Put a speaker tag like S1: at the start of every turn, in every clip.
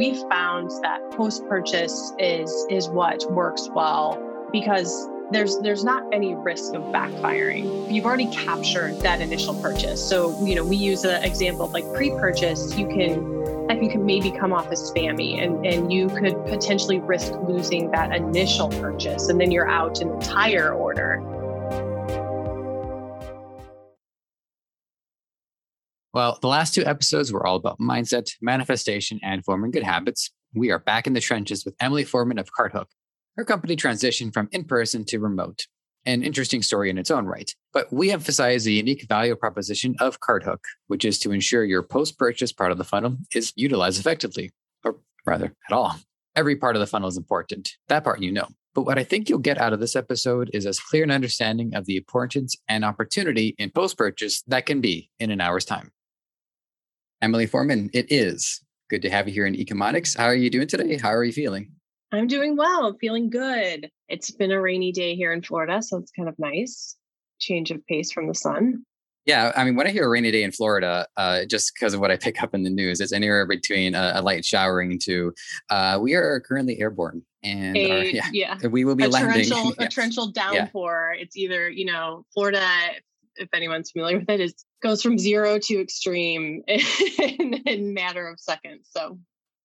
S1: we found that post purchase is is what works well because there's there's not any risk of backfiring. You've already captured that initial purchase. So, you know, we use an example of like pre-purchase, you can that can maybe come off as spammy and, and you could potentially risk losing that initial purchase and then you're out an entire order.
S2: Well, the last two episodes were all about mindset, manifestation, and forming good habits. We are back in the trenches with Emily Foreman of CartHook. Her company transitioned from in person to remote. An interesting story in its own right. But we emphasize the unique value proposition of CartHook, which is to ensure your post purchase part of the funnel is utilized effectively, or rather, at all. Every part of the funnel is important. That part you know. But what I think you'll get out of this episode is as clear an understanding of the importance and opportunity in post purchase that can be in an hour's time. Emily Foreman, it is good to have you here in Ecomonics. How are you doing today? How are you feeling?
S1: I'm doing well, feeling good. It's been a rainy day here in Florida, so it's kind of nice. Change of pace from the sun.
S2: Yeah, I mean, when I hear a rainy day in Florida, uh, just because of what I pick up in the news, it's anywhere between a, a light showering to uh, we are currently airborne, and
S1: a,
S2: our,
S1: yeah, yeah,
S2: we will be
S1: a
S2: landing.
S1: torrential,
S2: yeah.
S1: a torrential downpour. Yeah. It's either you know Florida, if anyone's familiar with it, is goes from zero to extreme in, in matter of seconds. So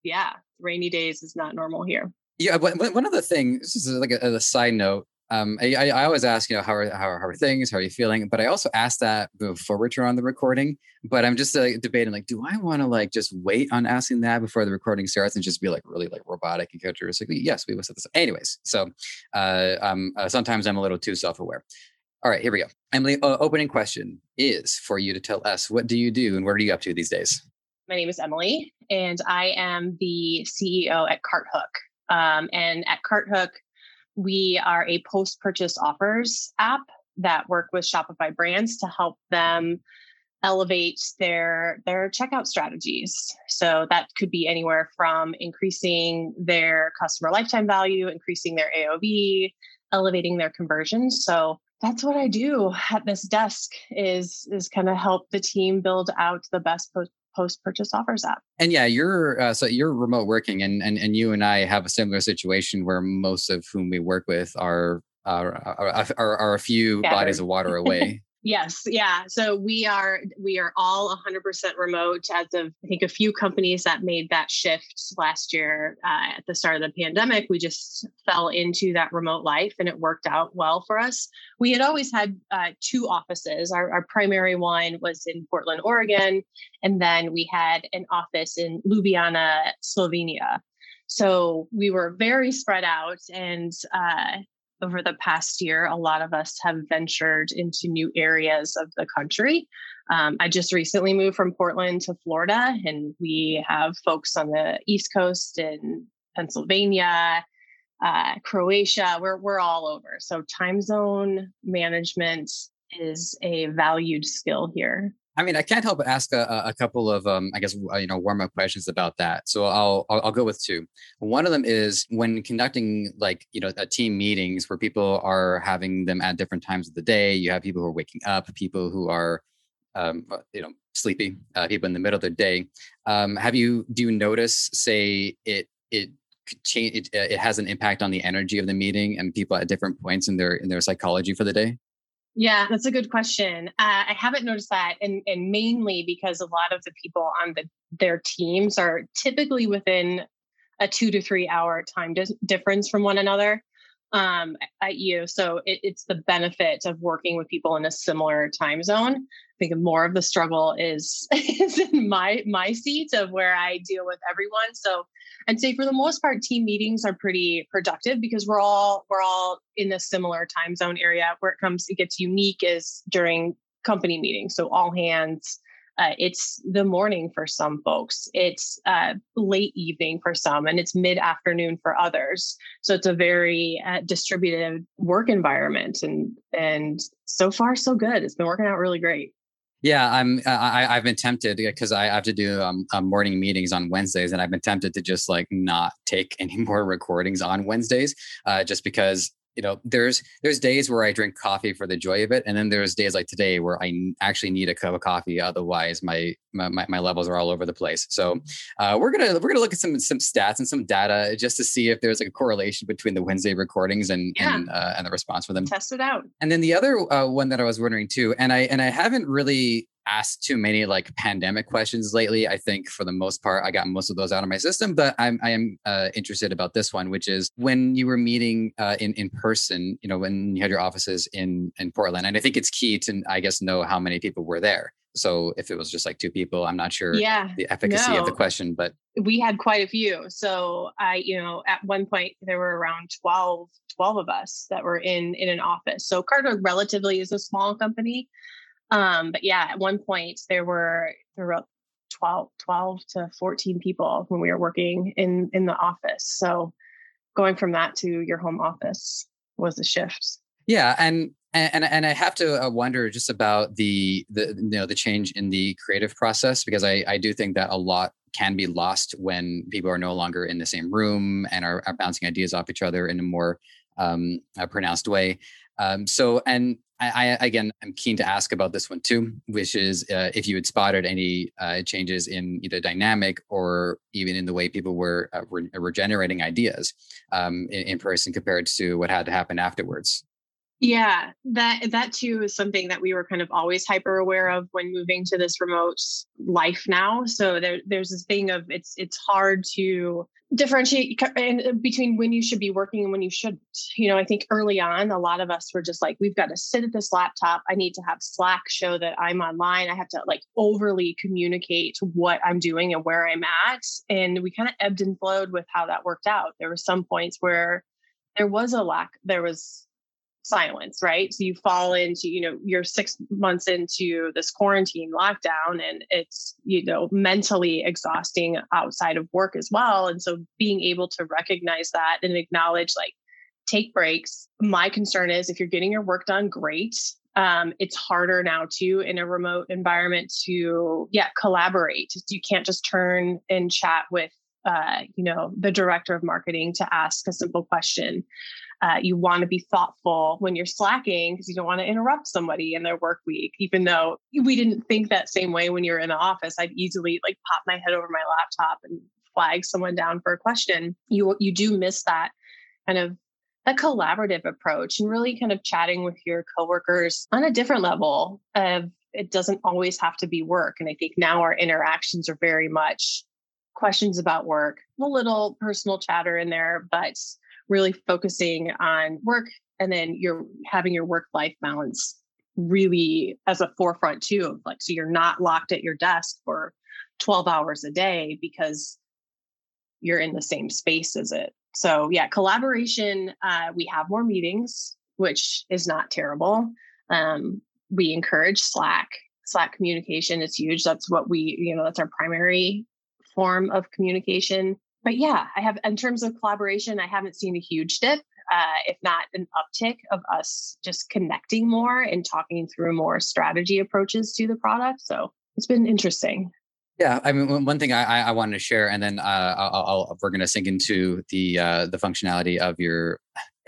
S1: yeah, rainy days is not normal here.
S2: Yeah, one of the things, this is like a, a side note. Um, I, I always ask, you know, how are, how are, how are things? How are you feeling? But I also ask that before we turn on the recording. But I'm just like debating, like, do I want to like just wait on asking that before the recording starts and just be like really like robotic and characteristically? Yes, we will set this. Up. Anyways, so uh, um, uh, sometimes I'm a little too self-aware. All right, here we go. Emily, uh, opening question is for you to tell us what do you do and what are you up to these days?
S1: My name is Emily, and I am the CEO at CartHook. Um, and at CartHook, we are a post purchase offers app that work with Shopify brands to help them elevate their their checkout strategies. So that could be anywhere from increasing their customer lifetime value, increasing their AOV, elevating their conversions. So that's what I do at this desk is is kind of help the team build out the best post post purchase offers app.
S2: And yeah, you're uh, so you're remote working, and and and you and I have a similar situation where most of whom we work with are are are, are, are a few Gathered. bodies of water away.
S1: Yes, yeah. So we are we are all 100% remote as of I think a few companies that made that shift last year uh, at the start of the pandemic. We just fell into that remote life, and it worked out well for us. We had always had uh, two offices. Our, our primary one was in Portland, Oregon, and then we had an office in Ljubljana, Slovenia. So we were very spread out, and uh, over the past year, a lot of us have ventured into new areas of the country. Um, I just recently moved from Portland to Florida, and we have folks on the East Coast in Pennsylvania, uh, Croatia. We're we're all over. So time zone management is a valued skill here.
S2: I mean, I can't help but ask a, a couple of, um, I guess, uh, you know, warm up questions about that. So I'll, I'll, I'll go with two. One of them is when conducting like you know a team meetings where people are having them at different times of the day. You have people who are waking up, people who are, um, uh, you know, sleepy, uh, people in the middle of the day. Um, have you do you notice, say, it it change it, uh, it has an impact on the energy of the meeting and people at different points in their in their psychology for the day?
S1: Yeah, that's a good question. Uh, I haven't noticed that, and, and mainly because a lot of the people on the their teams are typically within a two to three hour time di- difference from one another um, at you. So it, it's the benefit of working with people in a similar time zone. Think more of the struggle is is in my my seat of where I deal with everyone. So I'd say for the most part, team meetings are pretty productive because we're all we're all in a similar time zone area. Where it comes, it gets unique is during company meetings. So all hands. Uh, it's the morning for some folks. It's uh, late evening for some, and it's mid afternoon for others. So it's a very uh, distributed work environment, and and so far so good. It's been working out really great.
S2: Yeah, I'm. I, I've been tempted because I have to do um, um, morning meetings on Wednesdays, and I've been tempted to just like not take any more recordings on Wednesdays, uh, just because you know there's there's days where i drink coffee for the joy of it and then there's days like today where i actually need a cup of coffee otherwise my my, my levels are all over the place. So uh, we're gonna we're gonna look at some some stats and some data just to see if there's like a correlation between the wednesday recordings and yeah. and, uh, and the response for them.
S1: Test it out.
S2: And then the other uh, one that i was wondering too and i and i haven't really asked too many like pandemic questions lately. I think for the most part, I got most of those out of my system. But I'm I am uh, interested about this one, which is when you were meeting uh, in in person. You know, when you had your offices in in Portland, and I think it's key to I guess know how many people were there. So if it was just like two people, I'm not sure
S1: yeah,
S2: the efficacy no. of the question, but
S1: we had quite a few. So I, you know, at one point there were around 12, 12 of us that were in in an office. So Carter relatively is a small company. Um, but yeah, at one point there were there were 12, 12 to 14 people when we were working in in the office. So going from that to your home office was a shift.
S2: Yeah, and and and I have to uh, wonder just about the the you know the change in the creative process because I I do think that a lot can be lost when people are no longer in the same room and are, are bouncing ideas off each other in a more um, a pronounced way. Um, so, and I, I, again, I'm keen to ask about this one too, which is uh, if you had spotted any uh, changes in either dynamic or even in the way people were uh, re- regenerating ideas um, in, in person compared to what had to happen afterwards.
S1: Yeah, that that too is something that we were kind of always hyper aware of when moving to this remote life now. So there, there's this thing of it's it's hard to differentiate uh, between when you should be working and when you shouldn't. You know, I think early on, a lot of us were just like, we've got to sit at this laptop. I need to have Slack show that I'm online. I have to like overly communicate what I'm doing and where I'm at. And we kind of ebbed and flowed with how that worked out. There were some points where there was a lack, there was silence, right? So you fall into, you know, you're six months into this quarantine lockdown and it's, you know, mentally exhausting outside of work as well. And so being able to recognize that and acknowledge, like, take breaks. My concern is if you're getting your work done, great. Um, it's harder now too in a remote environment to, yeah, collaborate. You can't just turn and chat with uh, you know, the director of marketing to ask a simple question. Uh, you want to be thoughtful when you're slacking because you don't want to interrupt somebody in their work week. Even though we didn't think that same way when you're in the office, I'd easily like pop my head over my laptop and flag someone down for a question. You you do miss that kind of that collaborative approach and really kind of chatting with your coworkers on a different level of it doesn't always have to be work. And I think now our interactions are very much questions about work, a little personal chatter in there, but really focusing on work and then you're having your work life balance really as a forefront too like so you're not locked at your desk for 12 hours a day because you're in the same space as it. So yeah collaboration uh, we have more meetings which is not terrible. Um, we encourage slack. Slack communication is huge. That's what we you know that's our primary form of communication but yeah, I have in terms of collaboration, I haven't seen a huge dip, uh, if not an uptick of us just connecting more and talking through more strategy approaches to the product. So it's been interesting.
S2: Yeah, I mean, one thing I, I wanted to share, and then uh, I'll, I'll, we're going to sink into the uh, the functionality of your.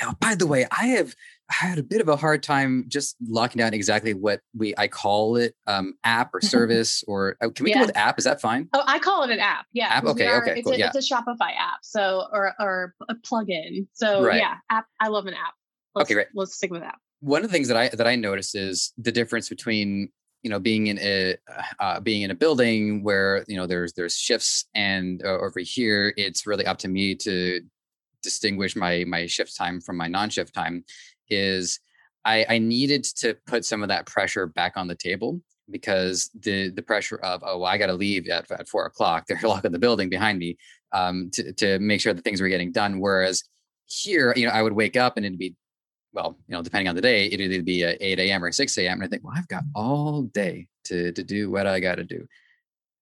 S2: Oh, by the way, I have I had a bit of a hard time just locking down exactly what we I call it um, app or service or uh, can we yeah. go with app? Is that fine?
S1: Oh, I call it an app. Yeah.
S2: App. Okay.
S1: Are,
S2: okay.
S1: It's,
S2: cool.
S1: a,
S2: yeah.
S1: it's a Shopify app. So or or a plugin. So right. yeah, app. I love an app. Let's,
S2: okay. Great.
S1: Let's stick with that.
S2: One of the things that I that I notice is the difference between you know being in a uh, being in a building where you know there's there's shifts and uh, over here it's really up to me to distinguish my my shift time from my non-shift time is I, I needed to put some of that pressure back on the table because the the pressure of oh well, I got to leave at, at four o'clock they're locking the building behind me um, to to make sure that things were getting done. Whereas here, you know, I would wake up and it'd be well, you know, depending on the day, it'd either be eight a.m. or six a.m. and I think, well, I've got all day to to do what I got to do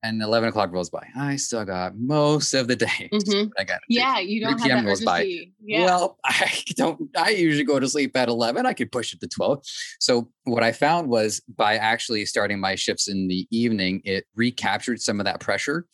S2: and 11 o'clock rolls by. I still got most of the day.
S1: Mm-hmm. I got yeah, you don't 3 p.m. rolls by.
S2: Yeah. Well, I don't. I usually go to sleep at 11. I could push it to 12. So what I found was by actually starting my shifts in the evening, it recaptured some of that pressure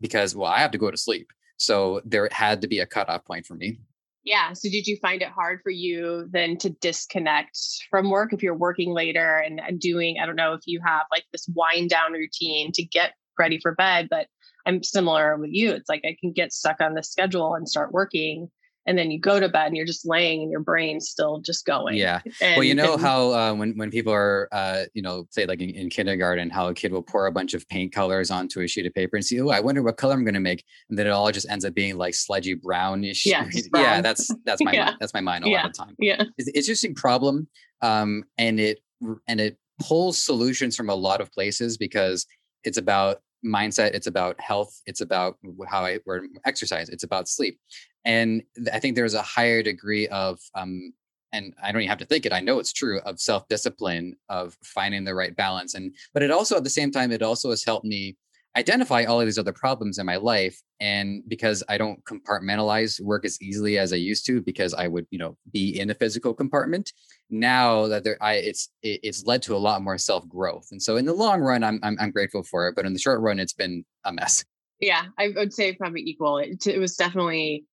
S2: because well, I have to go to sleep. So there had to be a cutoff point for me.
S1: Yeah. So did you find it hard for you then to disconnect from work if you're working later and, and doing, I don't know if you have like this wind down routine to get ready for bed, but I'm similar with you. It's like I can get stuck on the schedule and start working and then you go to bed and you're just laying and your brain's still just going.
S2: Yeah.
S1: And,
S2: well, you know
S1: and,
S2: how uh, when when people are, uh, you know, say like in, in, kindergarten, how a kid will pour a bunch of paint colors onto a sheet of paper and see, oh, I wonder what color I'm going to make, and then it all just ends up being like sludgy brownish.
S1: Yeah,
S2: brown. yeah. That's that's my
S1: yeah.
S2: that's my mind a
S1: yeah.
S2: lot of the time.
S1: Yeah.
S2: It's, it's interesting problem, um, and it and it pulls solutions from a lot of places because it's about mindset it's about health it's about how i exercise it's about sleep. And i think there's a higher degree of um, and i don't even have to think it i know it's true of self-discipline of finding the right balance. And but it also at the same time it also has helped me identify all of these other problems in my life and because i don't compartmentalize work as easily as i used to because i would you know be in a physical compartment now that there i it's it, it's led to a lot more self growth and so in the long run I'm, I'm i'm grateful for it but in the short run it's been a mess.
S1: Yeah i would say probably equal. It, it was definitely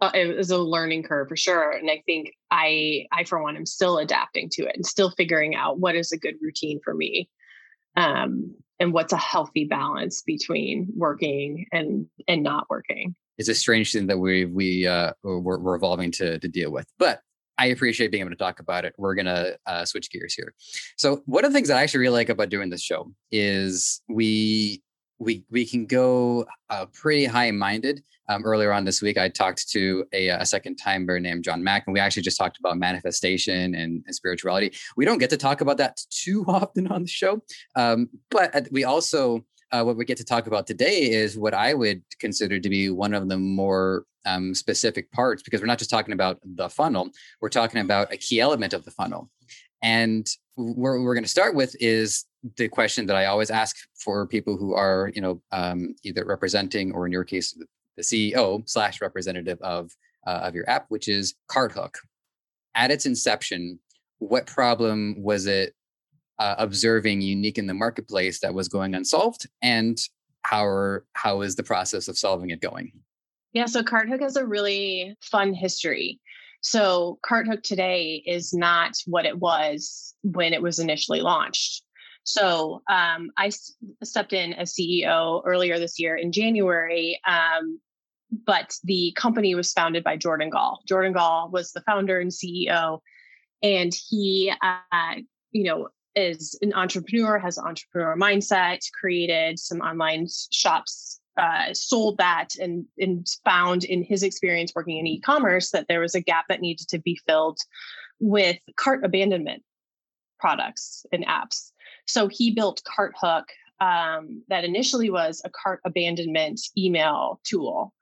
S1: uh, it was a learning curve for sure and i think i i for one am still adapting to it and still figuring out what is a good routine for me um and what's a healthy balance between working and and not working
S2: it's a strange thing that we we uh we're, we're evolving to to deal with but I appreciate being able to talk about it. We're gonna uh, switch gears here. So one of the things that I actually really like about doing this show is we we we can go uh, pretty high minded. Um, earlier on this week, I talked to a, a second timer named John Mack, and we actually just talked about manifestation and, and spirituality. We don't get to talk about that too often on the show, um, but we also uh, what we get to talk about today is what I would consider to be one of the more um, specific parts, because we're not just talking about the funnel, we're talking about a key element of the funnel. And where we're going to start with is the question that I always ask for people who are, you know, um, either representing or in your case, the CEO slash representative of uh, of your app, which is CartHook. At its inception, what problem was it uh, observing unique in the marketplace that was going unsolved, and how are, how is the process of solving it going?
S1: Yeah, so CartHook has a really fun history. So CartHook today is not what it was when it was initially launched. So um, I s- stepped in as CEO earlier this year in January, um, but the company was founded by Jordan Gall. Jordan Gall was the founder and CEO, and he, uh, you know, is an entrepreneur, has an entrepreneur mindset, created some online shops, uh, sold that, and, and found in his experience working in e-commerce that there was a gap that needed to be filled with cart abandonment products and apps. So he built CartHook um, that initially was a cart abandonment email tool.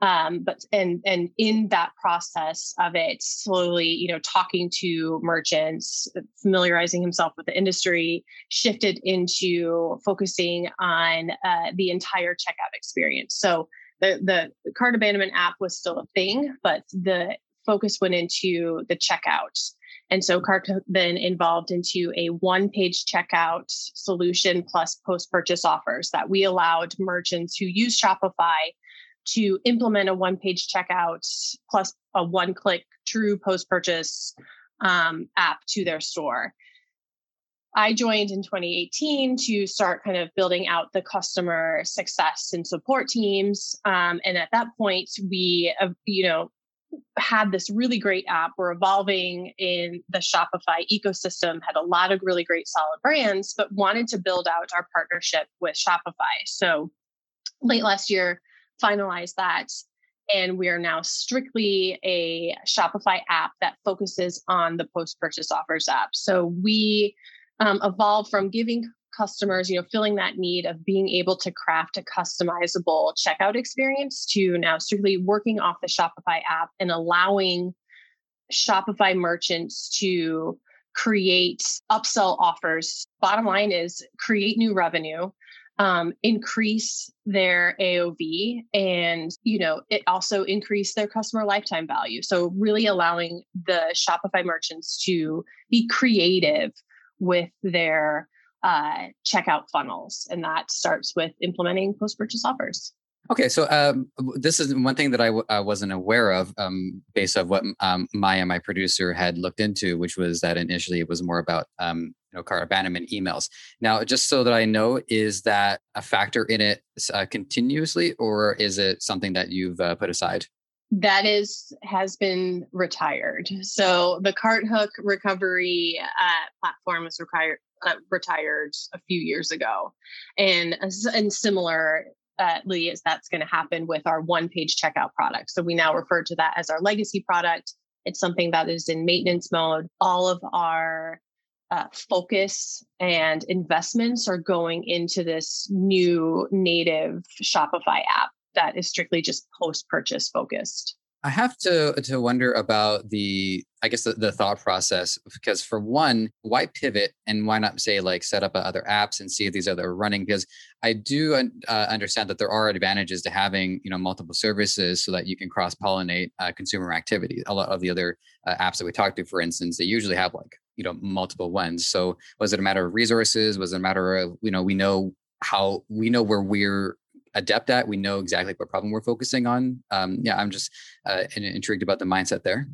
S1: Um, but and and in that process of it slowly you know talking to merchants familiarizing himself with the industry shifted into focusing on uh, the entire checkout experience. So the the cart abandonment app was still a thing but the focus went into the checkout and so Cart then involved into a one page checkout solution plus post purchase offers that we allowed merchants who use Shopify to implement a one page checkout plus a one click true post purchase um, app to their store. I joined in 2018 to start kind of building out the customer success and support teams. Um, and at that point, we, uh, you know, had this really great app. We're evolving in the Shopify ecosystem, had a lot of really great solid brands, but wanted to build out our partnership with Shopify. So late last year, finalized that. And we are now strictly a Shopify app that focuses on the post purchase offers app. So we um, evolved from giving customers, you know, filling that need of being able to craft a customizable checkout experience to now strictly working off the Shopify app and allowing Shopify merchants to create upsell offers. Bottom line is create new revenue um, increase their AOV and you know it also increase their customer lifetime value. So really allowing the Shopify merchants to be creative with their uh, checkout funnels, and that starts with implementing post purchase offers.
S2: Okay, so um, this is one thing that I w- I wasn't aware of um, based on what um, Maya, my producer, had looked into, which was that initially it was more about um, you know cart abandonment emails. Now, just so that I know, is that a factor in it uh, continuously, or is it something that you've uh, put aside?
S1: That is has been retired. So the CartHook recovery uh, platform was required uh, retired a few years ago, and and similar uh, Lee, is that's going to happen with our one page checkout product. So we now refer to that as our legacy product. It's something that is in maintenance mode. All of our uh, focus and investments are going into this new native Shopify app that is strictly just post purchase focused.
S2: I have to to wonder about the I guess the, the, thought process because for one, why pivot and why not say like set up other apps and see if these other are running? Because I do uh, understand that there are advantages to having you know multiple services so that you can cross pollinate uh, consumer activity. A lot of the other uh, apps that we talked to, for instance, they usually have like you know multiple ones. So was it a matter of resources? Was it a matter of you know we know how we know where we're adept at. We know exactly what problem we're focusing on. Um, yeah, I'm just uh, intrigued about the mindset there.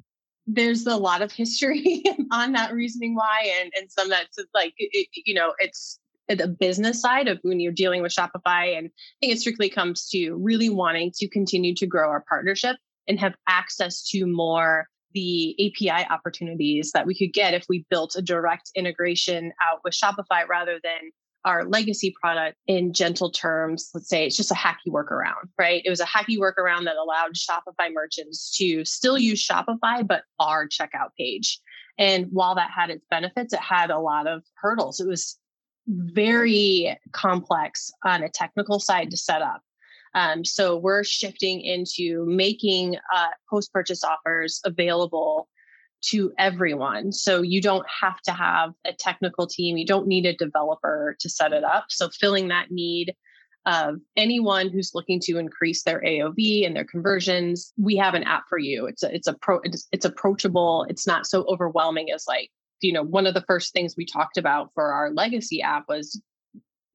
S1: There's a lot of history on that reasoning why, and and some that's like it, you know it's the business side of when you're dealing with Shopify, and I think it strictly comes to really wanting to continue to grow our partnership and have access to more the API opportunities that we could get if we built a direct integration out with Shopify rather than our legacy product in gentle terms, let's say it's just a hacky workaround, right? It was a hacky workaround that allowed Shopify merchants to still use Shopify, but our checkout page. And while that had its benefits, it had a lot of hurdles. It was very complex on a technical side to set up. Um, so we're shifting into making uh, post purchase offers available to everyone. So you don't have to have a technical team, you don't need a developer to set it up. So filling that need of anyone who's looking to increase their AOV and their conversions, we have an app for you. It's a, it's a pro it's, it's approachable. It's not so overwhelming as like you know one of the first things we talked about for our legacy app was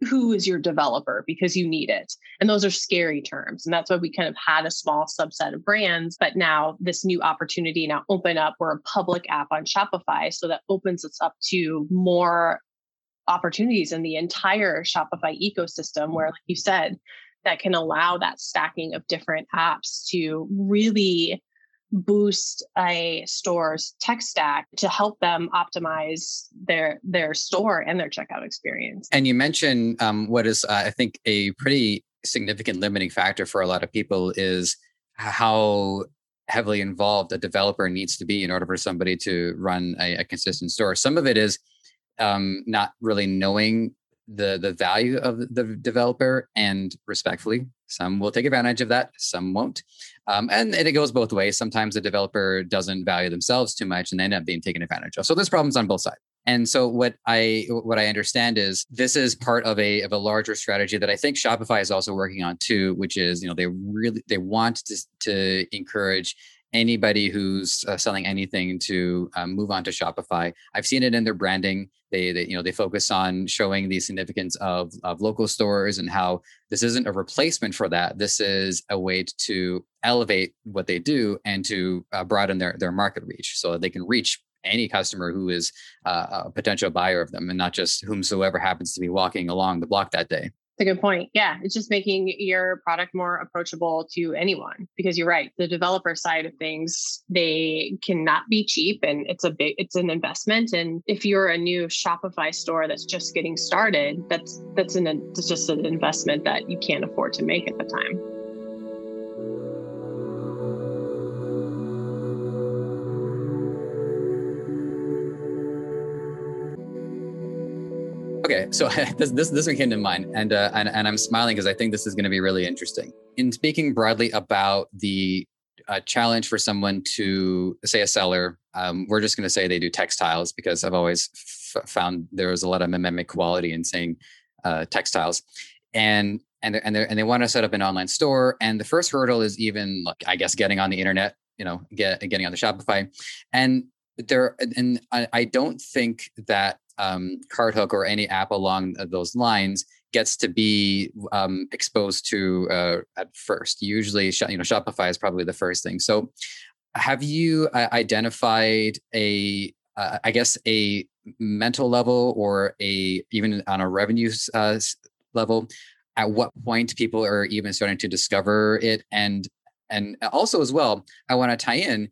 S1: who is your developer because you need it. And those are scary terms. And that's why we kind of had a small subset of brands. But now this new opportunity now open up, we're a public app on Shopify. So that opens us up to more opportunities in the entire Shopify ecosystem, where, like you said, that can allow that stacking of different apps to really boost a store's tech stack to help them optimize their their store and their checkout experience.
S2: And you mentioned um, what is, uh, I think, a pretty significant limiting factor for a lot of people is how heavily involved a developer needs to be in order for somebody to run a, a consistent store. Some of it is um, not really knowing the the value of the developer and respectfully some will take advantage of that some won't. Um, and, it goes both ways. Sometimes the developer doesn't value themselves too much and they end up being taken advantage of. So there's problems on both sides. And so what i what i understand is this is part of a of a larger strategy that i think Shopify is also working on too which is you know they really they want to to encourage anybody who's uh, selling anything to um, move on to Shopify. I've seen it in their branding. They, they, you know, they focus on showing the significance of, of local stores and how this isn't a replacement for that. This is a way to elevate what they do and to uh, broaden their, their market reach so they can reach any customer who is uh, a potential buyer of them and not just whomsoever happens to be walking along the block that day.
S1: That's a good point. Yeah, it's just making your product more approachable to anyone because you're right. The developer side of things, they cannot be cheap and it's a big it's an investment and if you're a new Shopify store that's just getting started, that's that's an it's just an investment that you can't afford to make at the time.
S2: Okay, so this this this one came to mind, and uh, and and I'm smiling because I think this is going to be really interesting. In speaking broadly about the uh, challenge for someone to say a seller, um, we're just going to say they do textiles because I've always f- found there was a lot of mimic quality in saying uh, textiles, and and and they and they want to set up an online store, and the first hurdle is even like I guess getting on the internet, you know, get getting on the Shopify, and there and I, I don't think that um, CartHook or any app along those lines gets to be um, exposed to uh, at first. Usually, you know, Shopify is probably the first thing. So, have you uh, identified a, uh, I guess, a mental level or a even on a revenue uh, level? At what point people are even starting to discover it, and and also as well, I want to tie in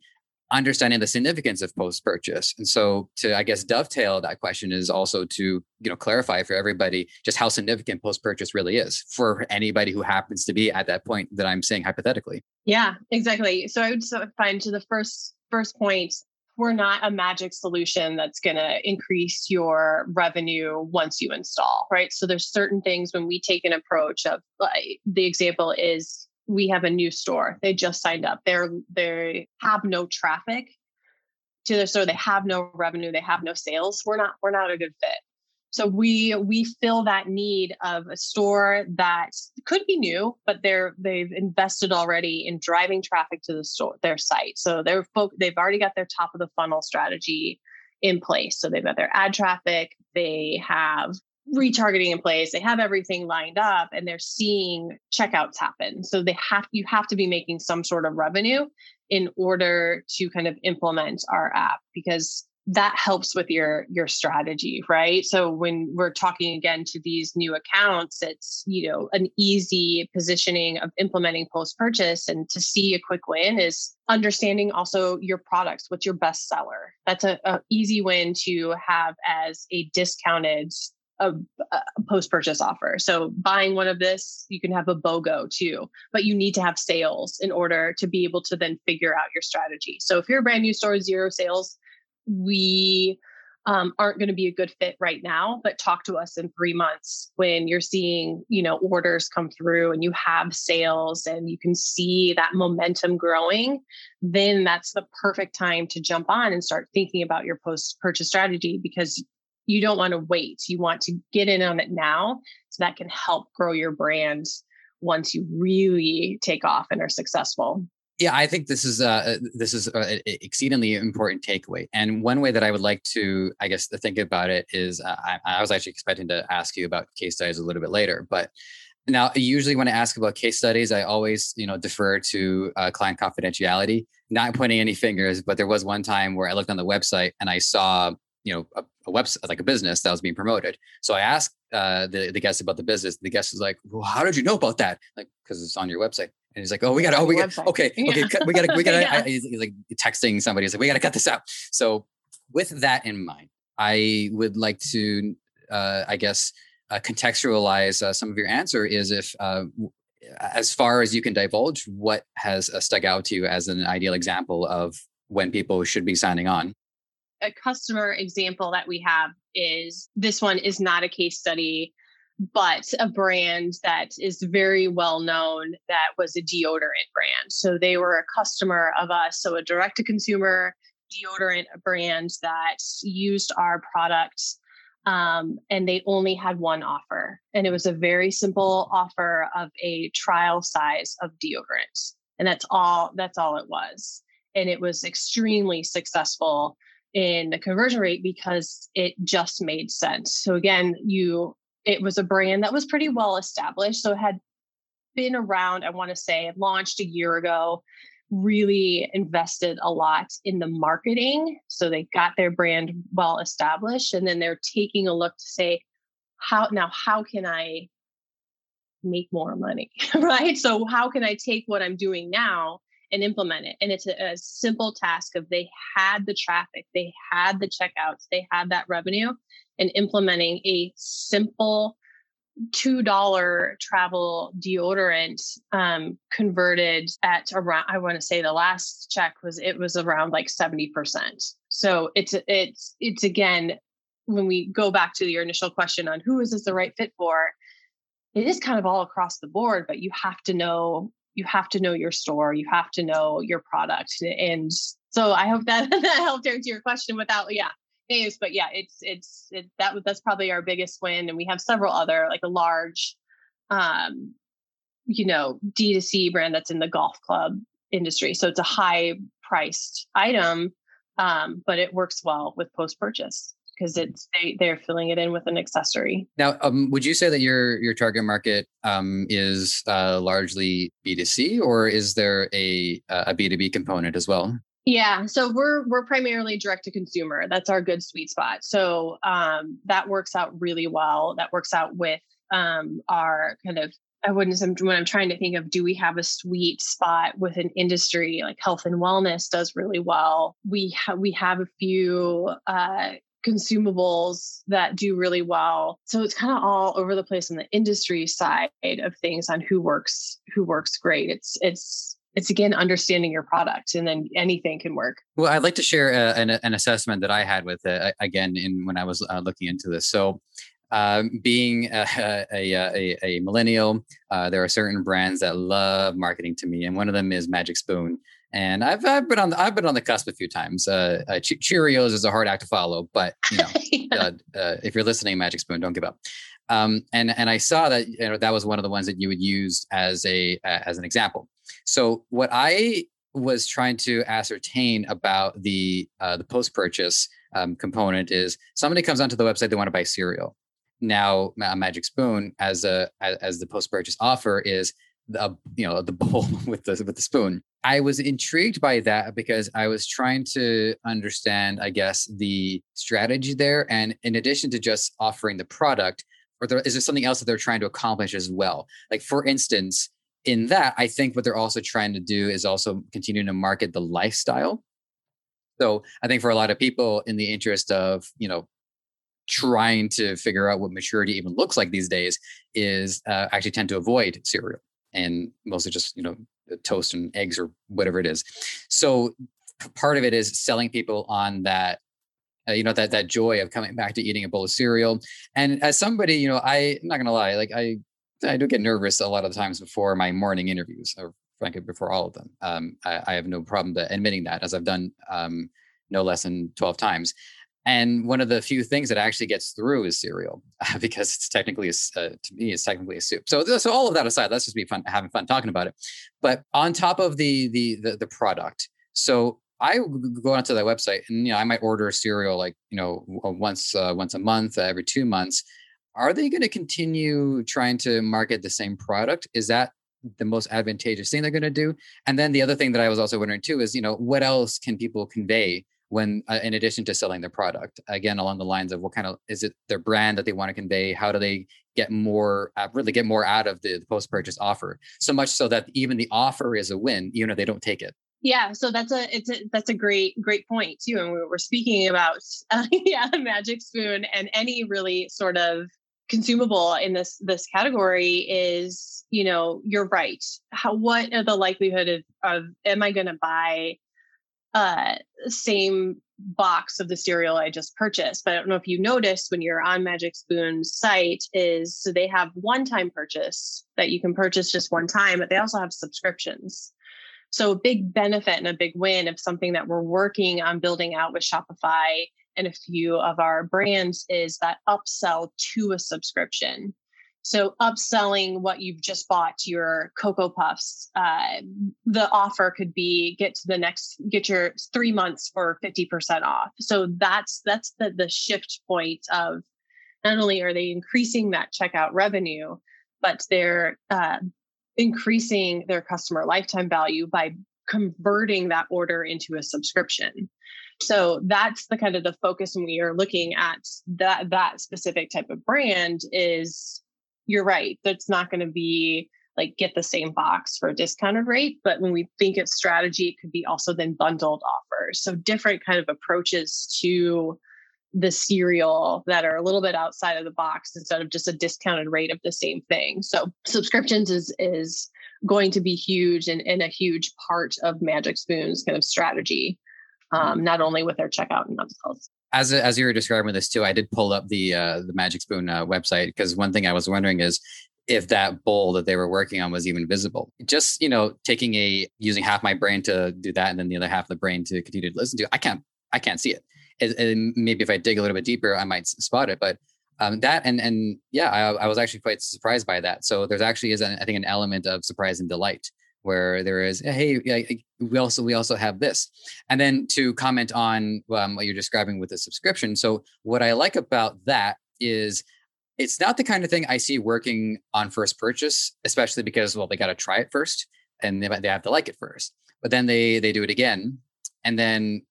S2: understanding the significance of post purchase. And so to I guess dovetail that question is also to, you know, clarify for everybody just how significant post purchase really is for anybody who happens to be at that point that I'm saying hypothetically.
S1: Yeah, exactly. So I would find to the first first point we're not a magic solution that's going to increase your revenue once you install, right? So there's certain things when we take an approach of like the example is we have a new store. They just signed up. They're they have no traffic to their store. They have no revenue. They have no sales. We're not we're not a good fit. So we we fill that need of a store that could be new, but they're they've invested already in driving traffic to the store their site. So they're they've already got their top of the funnel strategy in place. So they've got their ad traffic, they have retargeting in place. They have everything lined up and they're seeing checkouts happen. So they have you have to be making some sort of revenue in order to kind of implement our app because that helps with your your strategy right? So when we're talking again to these new accounts it's you know an easy positioning of implementing post purchase and to see a quick win is understanding also your products what's your best seller. That's a, a easy win to have as a discounted a, a post purchase offer. So buying one of this, you can have a BOGO too, but you need to have sales in order to be able to then figure out your strategy. So if you're a brand new store, zero sales, we um, aren't going to be a good fit right now but talk to us in three months when you're seeing you know orders come through and you have sales and you can see that momentum growing then that's the perfect time to jump on and start thinking about your post purchase strategy because you don't want to wait. You want to get in on it now so that can help grow your brand once you really take off and are successful.
S2: Yeah, I think this is uh, this is an exceedingly important takeaway. And one way that I would like to, I guess, to think about it is, uh, I, I was actually expecting to ask you about case studies a little bit later, but now usually when I ask about case studies, I always you know defer to uh, client confidentiality. Not pointing any fingers, but there was one time where I looked on the website and I saw you know a, a website like a business that was being promoted. So i asked uh, the, the guest about the business. The guest was like well how did you know about that? Like because it's on your website. And he's like oh we gotta oh we got okay okay yeah. we got to we got to yeah. he's, he's like texting somebody. He's like we got to cut this out. So with that in mind i would like to uh, i guess uh, contextualize uh, some of your answer is if uh, as far as you can divulge what has uh, stuck out to you as an ideal example of when people should be signing on
S1: a customer example that we have is this one is not a case study but a brand that is very well known that was a deodorant brand. So they were a customer of us so a direct to consumer deodorant brand that used our product um, and they only had one offer and it was a very simple offer of a trial size of deodorant and that's all that's all it was. And it was extremely successful in the conversion rate because it just made sense. So again, you it was a brand that was pretty well established. So it had been around, I want to say, launched a year ago, really invested a lot in the marketing. So they got their brand well established. And then they're taking a look to say, how now, how can I make more money? right. So how can I take what I'm doing now and implement it. And it's a, a, simple task of they had the traffic, they had the checkouts, they had that revenue, and implementing a simple $2 travel deodorant um, converted at around, I want to say the last check was, it was around like 70%. So it's, it's, it's again, when we go back to your initial question on who is this the right fit for, it is kind of all across the board, but you have to know you have to know your store you have to know your product and so i hope that that helped answer your question without yeah names but yeah it's it's it, that that's probably our biggest win and we have several other like a large um you know d2c brand that's in the golf club industry so it's a high priced item um but it works well with post purchase because it's they they're filling it in with an accessory.
S2: Now, um, would you say that your your target market um, is uh, largely B two C, or is there a a B two B component as well?
S1: Yeah, so we're we're primarily direct to consumer. That's our good sweet spot. So um, that works out really well. That works out with um, our kind of I wouldn't when I'm trying to think of do we have a sweet spot with an industry like health and wellness does really well. We have we have a few uh, consumables that do really well. So it's kind of all over the place on the industry side of things on who works who works great. It's it's it's again understanding your product and then anything can work
S2: well i'd like to share a, uh, an, an, assessment that i had with it again in when i was uh, looking into this so um, being a, a, a, a millennial, uh, there are certain brands that love marketing to me, and one of them is Magic Spoon. And I've, I've been on the, I've been on the cusp a few times. Uh, uh, Cheerios is a hard act to follow, but you know, yeah. Uh, uh, if you're listening, Magic Spoon, don't give up. Um, and and I saw that you know that was one of the ones that you would use as a as an example. So what I was trying to ascertain about the uh, the post purchase um, component is somebody comes onto the website they want to buy cereal now a Magic Spoon as a as the post purchase offer is the you know the bowl with the with the spoon i was intrigued by that because i was trying to understand i guess the strategy there and in addition to just offering the product or there, is there something else that they're trying to accomplish as well? Like for instance in that i think what they're also trying to do is also continue to market the lifestyle. So i think for a lot of people in the interest of you know trying to figure out what maturity even looks like these days is uh, actually tend to avoid cereal and mostly just you know toast and eggs or whatever it is. So part of it is selling people on that uh, you know that that joy of coming back to eating a bowl of cereal. And as somebody you know I, i'm not gonna lie like i i do get nervous a lot of the times before my morning interviews or frankly before all of them. Um, I, I, have no problem admitting that as i've done um, no less than 12 times and one of the few things that actually gets through is cereal because it's technically a, uh, to me it's technically a soup. So so all of that aside, let's just be fun having fun talking about it. But on top of the the the, the product, so I go onto that website and you know I might order cereal like you know once uh, once a month, uh, every two months. Are they going to continue trying to market the same product? Is that the most advantageous thing they're going to do? And then the other thing that I was also wondering too is you know what else can people convey when uh, in addition to selling their product again along the lines of what kind of is it their brand that they want to convey? How do they get more uh, really get more out of the, the post purchase offer? So much so that even the offer is a win even if they don't take it.
S1: Yeah so that's a it's a that's a great great point too and we were speaking about uh, yeah Magic Spoon and any really sort of consumable in this this category is you know you're right. How what are the likelihood of, of am i going to buy uh, same box of the cereal I just purchased. But I don't know if you noticed when you're on Magic Spoon's site is so they have one time purchase that you can purchase just one time, but they also have subscriptions. So a big benefit and a big win of something that we're working on building out with Shopify and a few of our brands is that upsell to a subscription. So upselling what you've just bought to your Cocoa Puffs, uh, the offer could be get to the next, get your three months for 50% off. So that's, that's the, the shift point of not only are they increasing that checkout revenue, but they're uh, increasing their customer lifetime value by converting that order into a subscription. So that's the kind of the focus when we are looking at that that specific type of brand is you're right. That's not going to be like get the same box for a discounted rate. But when we think of strategy, it could be also then bundled offers. So different kind of approaches to the cereal that are a little bit outside of the box instead of just a discounted rate of the same thing. So subscriptions is is going to be huge and, and a huge part of Magic Spoon's kind of strategy, um, not only with their checkout and upsells
S2: as as you were describing this too, I did pull up the uh, the Magic Spoon uh, website because one thing I was wondering is if that bowl that they were working on was even visible. Just you know, taking a using half my brain to do that and then the other half of the brain to continue to listen to. I can't I can't see it. And maybe if I dig a little bit deeper, I might spot it. But um, that and and yeah, I, I was actually quite surprised by that. So there's actually is an, I think an element of surprise and delight where there is hey we also we also have this. And then to comment on um, what you're describing with the subscription so what i like about that is it's not the kind of thing i see working on first purchase especially because well they got to try it first and they, they have to like it first but then they they do it again and then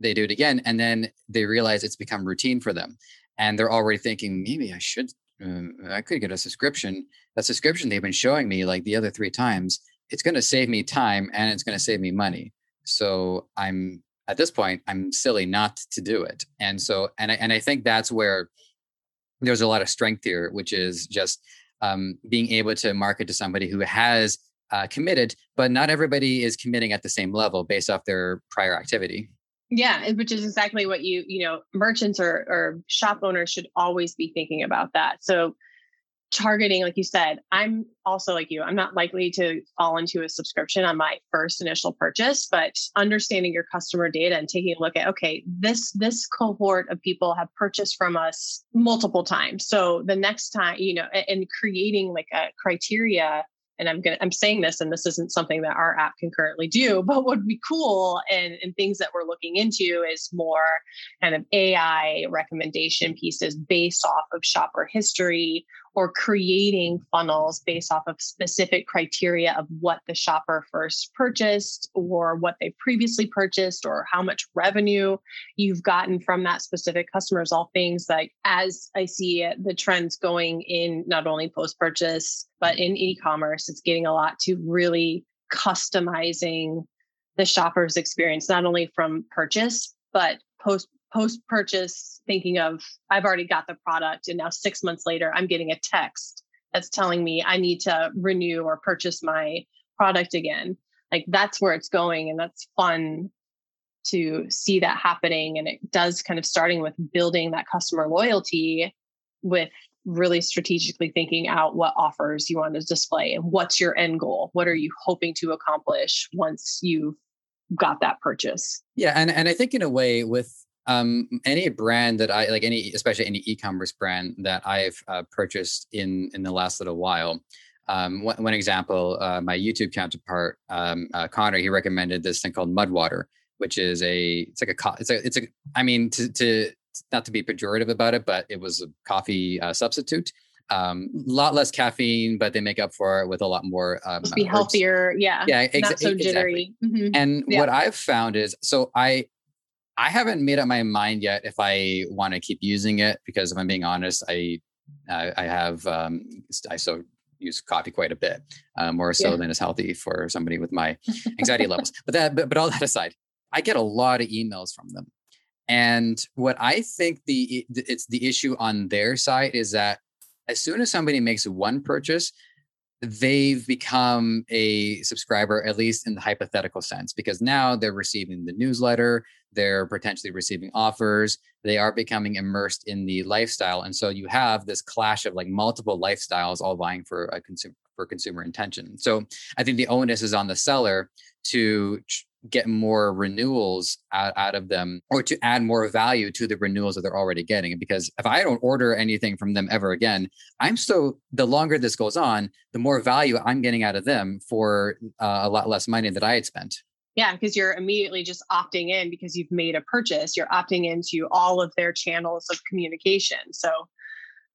S2: they do it again and then they realize it's become routine for them and they're already thinking maybe i should uh, i could get a subscription. That subscription they've been showing me like the other three times it's going to save me time and it's going to save me money. So I'm at this point, I'm silly not to do it. And so, and I, and I think that's where there's a lot of strength here, which is just um, being able to market to somebody who has uh, committed, but not everybody is committing at the same level based off their prior activity.
S1: Yeah, which is exactly what you, you know, merchants or, or shop owners should always be thinking about that. So targeting, like you said, I'm also like you, I'm not likely to fall into a subscription on my first initial purchase, but understanding your customer data and taking a look at, okay, this, this cohort of people have purchased from us multiple times. So the next time, you know, and creating like a criteria and I'm gonna I'm saying this, and this isn't something that our app can currently do, but would be cool and, and things that we're looking into is more kind of AI recommendation pieces based off of shopper history or creating funnels based off of specific criteria of what the shopper first purchased or what they previously purchased or how much revenue you've gotten from that specific customer is all things like as I see the trends going in not only post purchase, but in e commerce, it's getting a lot to really customizing the shopper's experience, not only from purchase, but post post purchase thinking of I've already got the product and now 6 months later I'm getting a text that's telling me I need to renew or purchase my product again. Like that's where it's going and that's fun to see that happening and it does kind of starting with building that customer loyalty with really strategically thinking out what offers you want to display and what's your end goal what are you hoping to accomplish once you've got that purchase
S2: yeah and, and i think in a way with um, any brand that I like, any especially any e-commerce brand that I've uh, purchased in in the last little while. Um, one, one, example, uh, my YouTube counterpart um, uh, Connor, he recommended this thing called Mudwater, which is a it's like a it's a it's a I mean to to not to be pejorative about it, but it was a coffee uh, substitute. A um, lot less caffeine, but they make up for it with a lot more. Um,
S1: be healthier, yeah.
S2: Yeah,
S1: not so jittery.
S2: Exactly. Mm-hmm. And yeah. what I've found is, so I I haven't made up my mind yet if I want to keep using it because if I'm being honest, I I, I have um, I so use coffee quite a bit uh, more so yeah. than is healthy for somebody with my anxiety levels. But that but, but all that aside, I get a lot of emails from them, and what I think the it's the issue on their side is that as soon as somebody makes one purchase, they've become a subscriber, at least in the hypothetical sense, because now they're receiving the newsletter, they're potentially receiving offers, they are becoming immersed in the lifestyle. And so you have this clash of like multiple lifestyles all vying for a consumer for consumer intention. So I think the onus is on the seller to get more renewals out, out of them or to add more value to the renewals that they're already getting. Because if I don't order anything from them ever again, I'm still, the longer this goes on, the more value I'm getting out of them for uh, a lot less money that I had spent.
S1: Yeah, because you're immediately just opting in because you've made a purchase. You're opting into all of their channels of communication. So,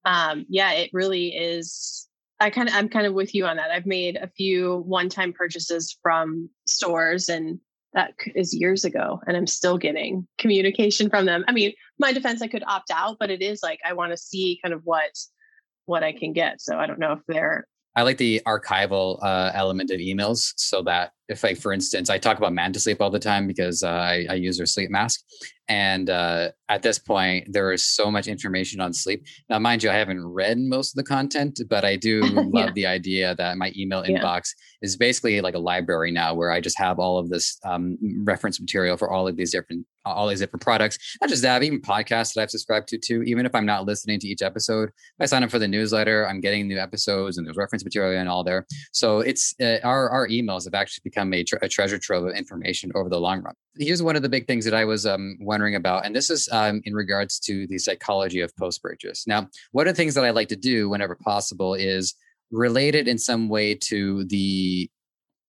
S1: um, yeah, it really is I kind of I'm kind of with you on that. I've made a few one-time purchases from stores and that is years ago and i'm still getting communication from them i mean my defense i could opt out but it is like i want to see kind of what what i can get so i don't know if they're
S2: i like the archival uh, element of emails so that if like for instance i talk about manta sleep all the time because uh, I, I, use their sleep mask. And uh, at this point there is so much information on sleep. Now mind you i haven't read most of the content but i do love the idea that my email yeah. inbox is basically like a library now where i just have all of this um, reference material for all of these different all these different products not just that even podcasts that i've subscribed to too even if i'm not listening to each episode i sign up for the newsletter i'm getting new episodes and there's reference material and all there so it's uh, our our emails have actually become a, tre- a, treasure trove of information over the long run. Here's one of the big things that I was um, wondering about, and this is um, in regards to the psychology of post purchase. Now, one of the things that I like to do whenever possible is related in some way to the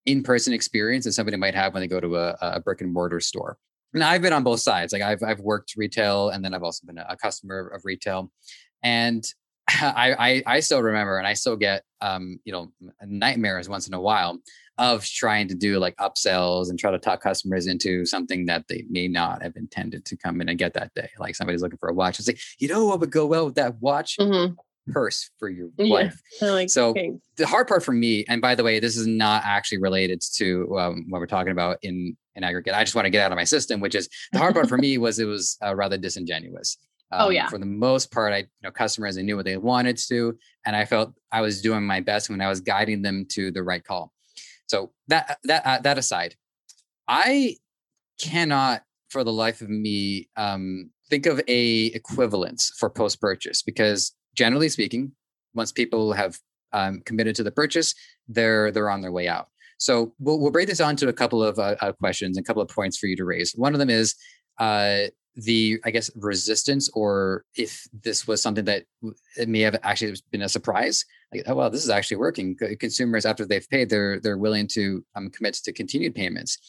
S2: in-person experience that somebody might have when they go to a, a brick and mortar store. And I've been on both sides. Like I've I've worked retail, and then I've also been a customer of retail. And I, I, I still remember, and I still get um, you know nightmares once in a while of trying to do like upsells and try to talk customers into something that they may not have intended to come in and get that day. Like somebody's looking for a watch, it's like you know what would go well with that watch. Mm-hmm purse for your wife. Yeah, like, so okay. the hard part for me, and by the way, this is not actually related to um, what we're talking about in in aggregate. I just want to get out of my system, which is the hard part for me was it was uh, rather disingenuous.
S1: Oh, um, oh yeah.
S2: For the most part, I you know customers they knew what they wanted to, and I felt I was doing my best when I was guiding them to the right call. So that that uh, that aside, I cannot for the life of me um, think of a equivalence for post purchase because generally speaking, once people have um, committed to the purchase, they're they're on their way out. So we'll, we'll break this on to a couple of uh, uh, questions and a couple of points for you to raise. One of them is uh, the I guess resistance, or if this was something that it may have actually been a surprise. Like, oh well, this is actually working. Consumers after they've paid, they're they're willing to um, commit to continued payments.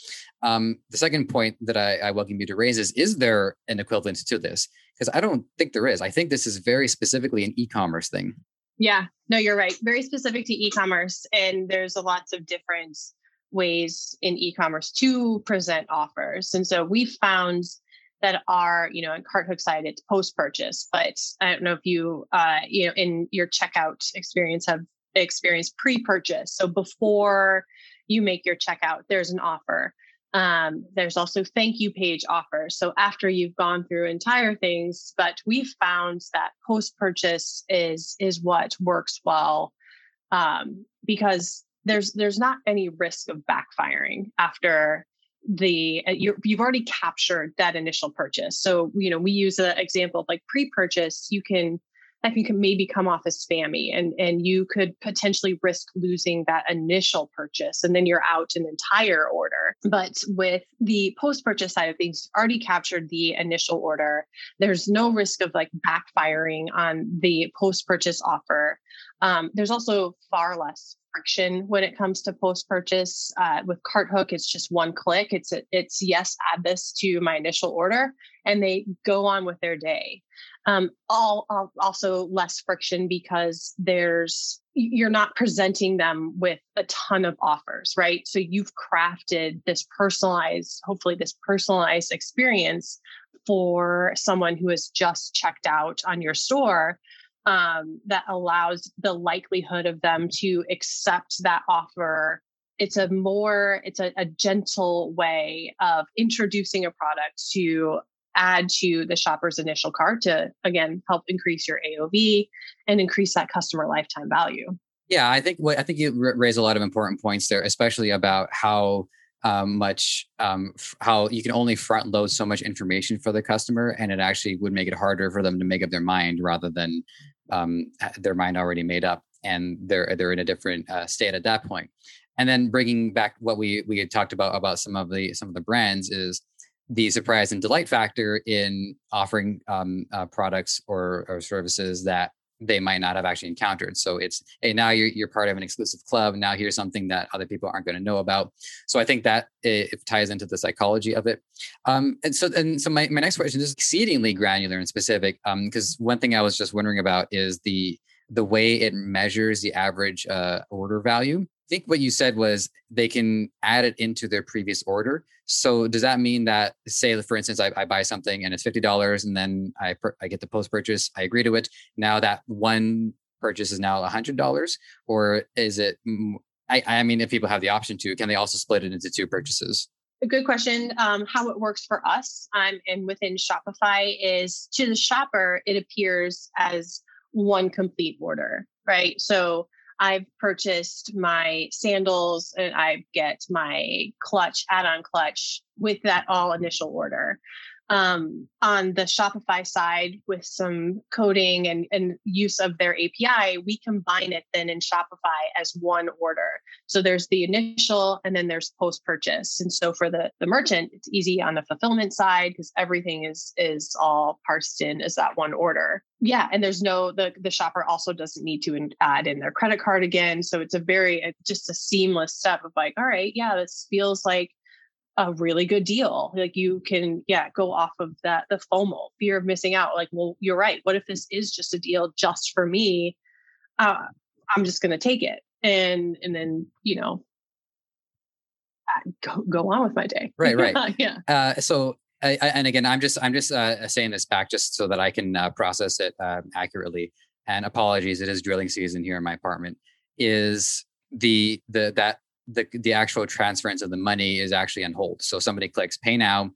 S2: Um, the second point that I, I welcome you to raise is: is there an equivalent to this? Because I don't think there is. I think this is very specifically an e-commerce thing.
S1: Yeah, no, you're right. Very specific to e-commerce, and there's a lots of different ways in e-commerce to present offers. And so we found that are, you know, on CartHook side, it's post purchase. But I don't know if you, uh, you know, in your checkout experience have experienced pre purchase. So before you make your checkout, there's an offer. Um, there's also thank you page offers. So after you've gone through entire things, but we've found that post purchase is is what works well um, because there's there's not any risk of backfiring after the uh, you have already captured that initial purchase. So you know we use an example of like pre-purchase. You can that can maybe come off as spammy, and and you could potentially risk losing that initial purchase, and then you're out an entire order. But with the post-purchase side of things, already captured the initial order. There's no risk of like backfiring on the post-purchase offer. Um, there's also far less friction when it comes to post purchase. Uh, with CartHook, it's just one click. It's a, it's yes, add this to my initial order, and they go on with their day. Um, all, all also less friction because there's you're not presenting them with a ton of offers, right? So you've crafted this personalized, hopefully this personalized experience for someone who has just checked out on your store um, that allows the likelihood of them to accept that offer it's a more it's a, a, gentle way of introducing a product to add to the shopper's initial cart to again help increase your aov and increase that customer lifetime value.
S2: Yeah i think i think you raise a lot of important points there especially about how um, much um, f- how you can only front load so much information for the customer and it actually would make it harder for them to make up their mind rather than um, their mind already made up and they're they're in a different uh, state at that point. And then bringing back what we we had talked about about some of the some of the brands is the surprise and delight factor in offering um, uh, products or, or services that they might not have actually encountered. So it's hey, now you're you're part of an exclusive club. Now here's something that other people aren't going to know about. So I think that it, it ties into the psychology of it. Um, and so and so my, my next question is exceedingly granular and specific. Um, because one thing I was just wondering about is the the way it measures the average uh, order value. I think what you said was they can add it into their previous order. So does that mean that, say, for instance, I, I buy something and it's fifty dollars, and then I per, I get the post purchase, I agree to it. Now that one purchase is now hundred dollars, or is it? I, I mean, if people have the option to, can they also split it into two purchases?
S1: A good question. Um, how it works for us um, and within Shopify is to the shopper, it appears as one complete order, right? So I've purchased my sandals and I get my clutch, add on clutch with that all initial order. um, on the Shopify side with some coding and, and use of their API, we combine it then in Shopify as one order. So there's the initial and then there's post purchase. And so for the, the merchant, it's easy on the fulfillment side because everything is is all parsed in as that one order. Yeah, and there's no the the shopper also doesn't need to add in their credit card again. So it's a very just a seamless step of like, all right, yeah, this feels like a really good deal. Like you can, yeah, go off of that, the FOMO, fear of missing out. Like, well, you're right. What if this is just a deal just for me? Uh, I'm just going to take it. And, and then, you know, go, go on with my day.
S2: Right. Right.
S1: yeah.
S2: Uh, so, I, I, and again, I'm just, I'm just uh, saying this back just so that I can uh, process it uh, accurately. And apologies, it is drilling season here in my apartment. Is the the that the the actual transference of the money is actually on hold. So somebody clicks pay now,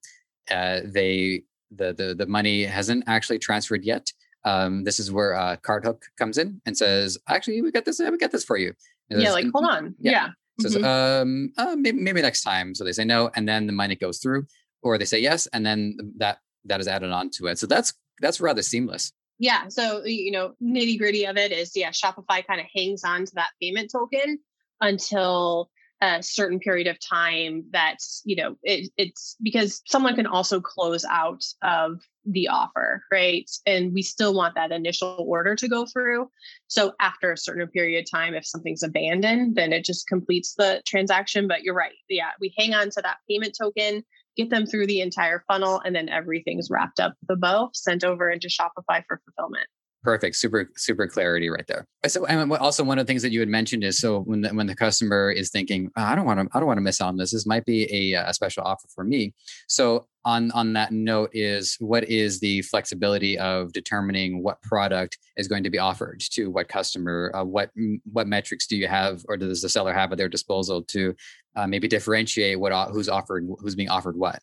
S2: uh, they the the the money hasn't actually transferred yet. Um, this is where uh, CartHook comes in and says, "Actually, we got this. We got this for you."
S1: yeah, like hold on. Yeah. yeah.
S2: Says, mm-hmm. um, uh, maybe, maybe next time. So they say no, and then the money goes through, or they say yes, and then that that is added on to it. So that's that's rather seamless.
S1: Yeah. So you know, nitty gritty of it is, yeah, Shopify kind of hangs on to that payment token until a certain period of time that you know it, it's because someone can also close out of the offer right? And we still want that initial order to go through. So after a certain period of time if something's abandoned then it just completes the transaction. But you're right. Yeah we hang on to that payment token get them through the entire funnel and then everything's wrapped up a bow sent over into shopify for fulfillment
S2: Perfect. Super, super clarity right there. So, and also one of the things that you had mentioned is so when the, when the customer is thinking, oh, I don't want to, I don't want to miss out on this. This might be a, a special offer for me. So, on on that note, is what is the flexibility of determining what product is going to be offered to what customer? Uh, what what metrics do you have, or does the seller have at their disposal to uh, maybe differentiate what who's offered, who's being offered what?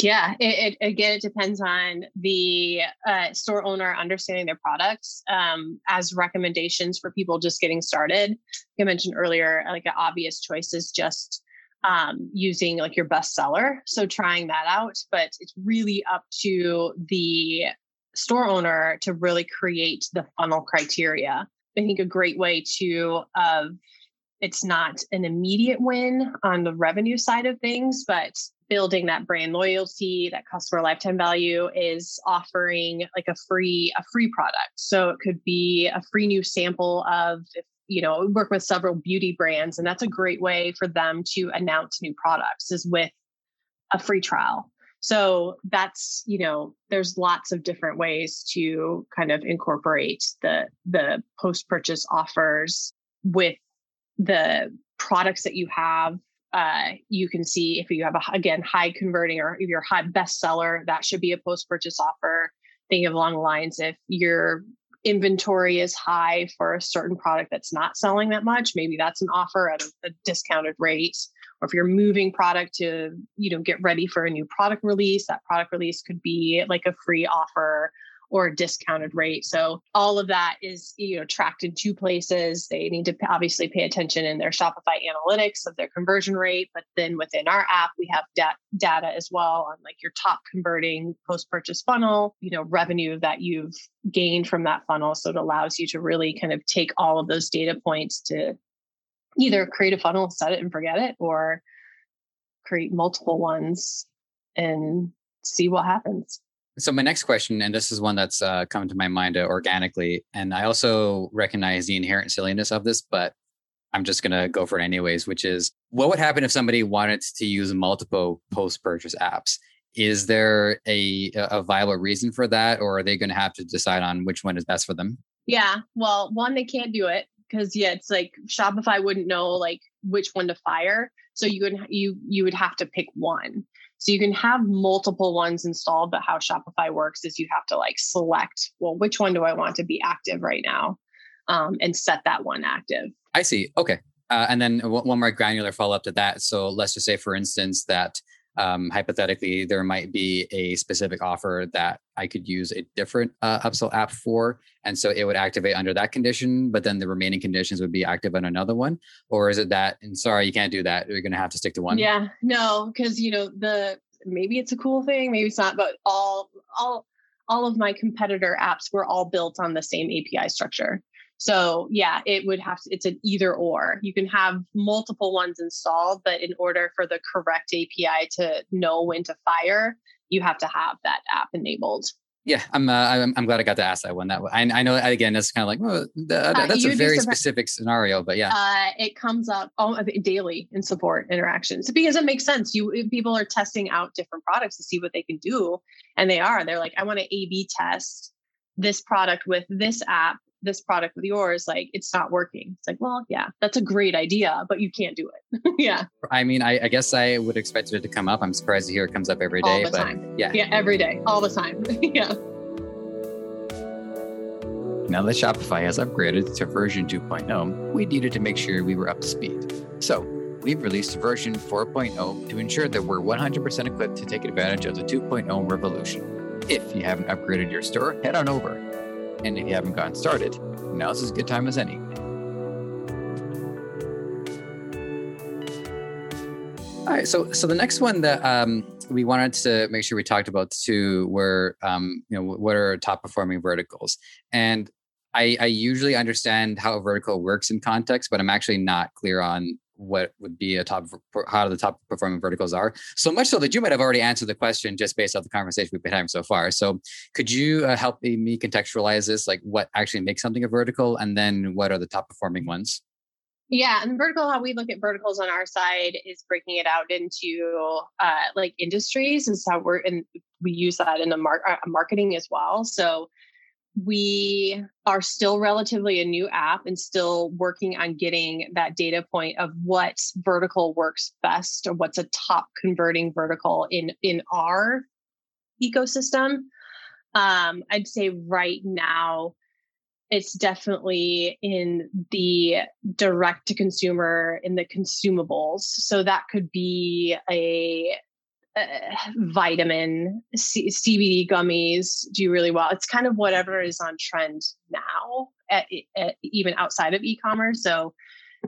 S1: Yeah, it, it, again, it depends on the uh, store owner understanding their products um, as recommendations for people just getting started. Like I mentioned earlier, like an obvious choice is just um, using like your best seller. So trying that out, but it's really up to the store owner to really create the funnel criteria. I think a great way to of uh, it's not an immediate win on the revenue side of things, but building that brand loyalty that customer lifetime value is offering like a free a free product. So it could be a free new sample of you know work with several beauty brands and that's a great way for them to announce new products is with a free trial. So that's you know there's lots of different ways to kind of incorporate the the post purchase offers with the products that you have uh, you can see if you have a again high converting or if you're high bestseller, that should be a post purchase offer. Think of along the lines if your inventory is high for a certain product that's not selling that much, maybe that's an offer at a, a discounted rate. Or if you're moving product to you know get ready for a new product release, that product release could be like a free offer or a discounted rate. So all of that is, you know, tracked in two places. They need to obviously pay attention in their Shopify analytics of their conversion rate, but then within our app we have dat- data as well on like your top converting post-purchase funnel, you know, revenue that you've gained from that funnel. So it allows you to really kind of take all of those data points to either create a funnel, set it and forget it, or create multiple ones and see what happens.
S2: So my next question, and this is one that's uh, come to my mind uh, organically, and I also recognize the inherent silliness of this, but I'm just gonna go for it anyways. Which is, what would happen if somebody wanted to use multiple post-purchase apps? Is there a a viable reason for that, or are they going to have to decide on which one is best for them?
S1: Yeah, well, one they can't do it because yeah, it's like Shopify wouldn't know like which one to fire, so you would you you would have to pick one. So you can have multiple ones installed, but how Shopify works is you have to like select, well, which one do I want to be active right now? Um, and set that one active.
S2: I see. Okay. Uh, and then one more granular follow up to that. So let's just say, for instance, that um, hypothetically, there might be a specific offer that I could use a different uh, upsell app for. And so it would activate under that condition, but then the remaining conditions would be active on another one. Or is it that, and sorry, you can't do that. You're going to have to stick to one?
S1: Yeah, no, because, you know, the, maybe it's a cool thing, maybe it's not, but all all all of my competitor apps were all built on the same API structure. So yeah, it would have to, it's an either or. You can have multiple ones installed, but in order for the correct API to know when to fire, you have to have that app enabled.
S2: Yeah, I'm, uh, I'm, I'm glad I got to ask that one. That I, I know again, that's kind of like well, the, uh, that's a very specific scenario, but yeah,
S1: uh, it comes up all, daily in support interactions because it makes sense. You people are testing out different products to see what they can do, and they are. They're like, I want to A/B test this product with this app this product with yours like it's not working. It's like well yeah that's a great idea but you can't do it. Yeah.
S2: I mean I, I, guess i would expect it to come up. I'm surprised to hear it comes up every day
S1: all the
S2: but
S1: time. yeah. Yeah every day all the time. Yeah.
S2: Now that shopify has upgraded to version 2.0 we needed to make sure we were up to speed. So we've released version 4.0 to ensure that we're 100% equipped to take advantage of the 2.0 revolution. If you haven't upgraded your store head on over and if you haven't gotten started, now's as good time as any. All right, so so the next one that um, we wanted to make sure we talked about too were um, you know what are top performing verticals, and I, I usually understand how a vertical works in context, but I'm actually not clear on what would be a top how the top performing verticals are. So much so that you might have already answered the question just based off the conversation we've been having so far. So could you uh, help me contextualize this like what actually makes something a vertical and then what are the top performing ones?
S1: Yeah, and vertical, how we look at verticals on our side is breaking it out into uh, like industries, is how we're and we use that in the mar- uh, marketing as well. So we are still relatively a new app and still working on getting that data point of what vertical works best or what's a top converting vertical in in our ecosystem. Um, i'd say right now it's definitely in the direct to consumer in the consumables. So that could be a uh, vitamin C- CBD gummies do really well. It's kind of whatever is on trend now, at, at, even outside of e-commerce. So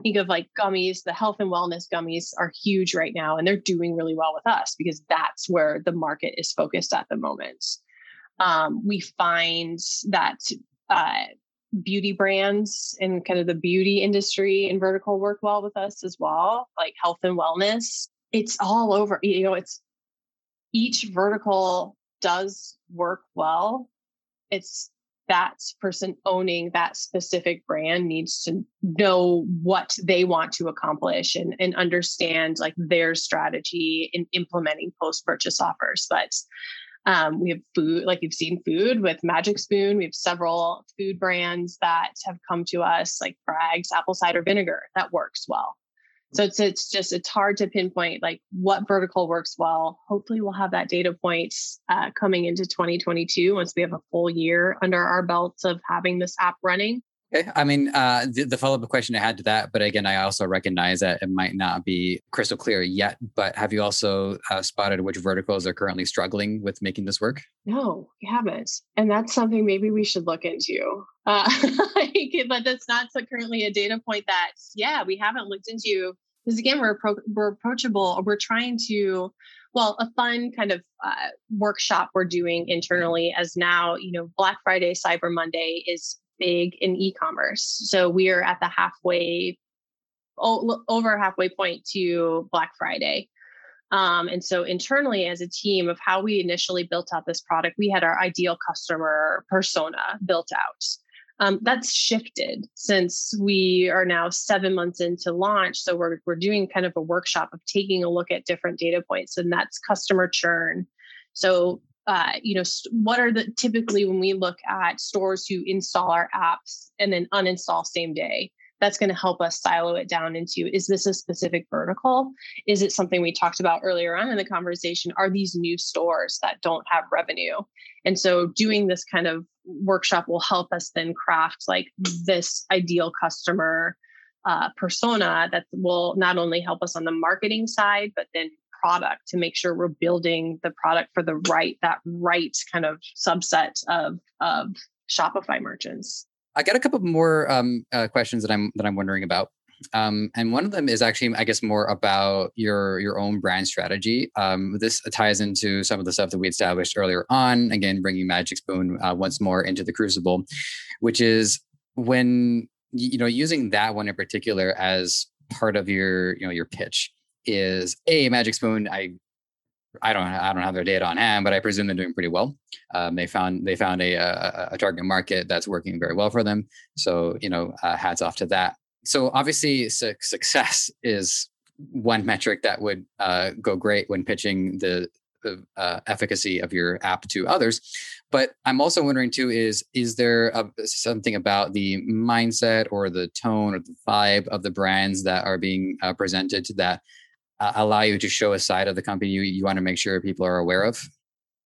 S1: think of like gummies. The health and wellness gummies are huge right now, and they're doing really well with us because that's where the market is focused at the moment. Um, we find that uh, beauty brands and kind of the beauty industry and vertical work well with us as well, like health and wellness. It's all over. You know, it's each vertical does work well. It's that person owning that specific brand needs to know what they want to accomplish and, and understand like their strategy in implementing post-purchase offers. But um, we have food, like you've seen food with Magic Spoon. We have several food brands that have come to us, like Bragg's apple cider vinegar, that works well. So it's it's just it's hard to pinpoint like what vertical works well. Hopefully, we'll have that data point uh, coming into 2022 once we have a full year under our belts of having this app running.
S2: Okay. I mean, uh, the, the follow up question I had to that, but again, I also recognize that it might not be crystal clear yet. But have you also uh, spotted which verticals are currently struggling with making this work?
S1: No, we haven't. And that's something maybe we should look into. Uh, but that's not so currently a data point that, yeah, we haven't looked into. Because again, we're, we're approachable. We're trying to well a fun kind of uh, workshop we're doing internally as now you know black friday cyber monday is big in e-commerce. So we are at the halfway, over halfway point to Black Friday. Um, and so internally as a team of how we initially built out this product, we had our ideal customer persona built out. Um, that's shifted since we are now seven months into launch. So we're we're doing kind of a workshop of taking a look at different data points, and that's customer churn. So uh, you know, st- what are the typically when we look at stores who install our apps and then uninstall same day? That's going to help us silo it down into is this a specific vertical? Is it something we talked about earlier on in the conversation? Are these new stores that don't have revenue? And so doing this kind of workshop will help us then craft like this ideal customer uh, persona that will not only help us on the marketing side, but then product to make sure we're building the product for the right that right kind of subset of of Shopify merchants.
S2: I got a couple more um, uh, questions that I'm that I'm wondering about. um, and one of them is actually, I guess, more about your your own brand strategy. Um, this ties into some of the stuff that we established earlier on. Again, bringing Magic Spoon uh, once more into the crucible, which is when you know using that one in particular as part of your you know your pitch is a Magic Spoon. I I don't I don't have their data on hand, but I presume they're doing pretty well. Um, they found they found a, a, a target market that's working very well for them. So you know, uh, hats off to that. So obviously, su- success is one metric that would uh, go great when pitching the uh, efficacy of your app to others. But I'm also wondering too: is is there a, something about the mindset or the tone or the vibe of the brands that are being uh, presented to that uh, allow you to show a side of the company you, you want to make sure people are aware of?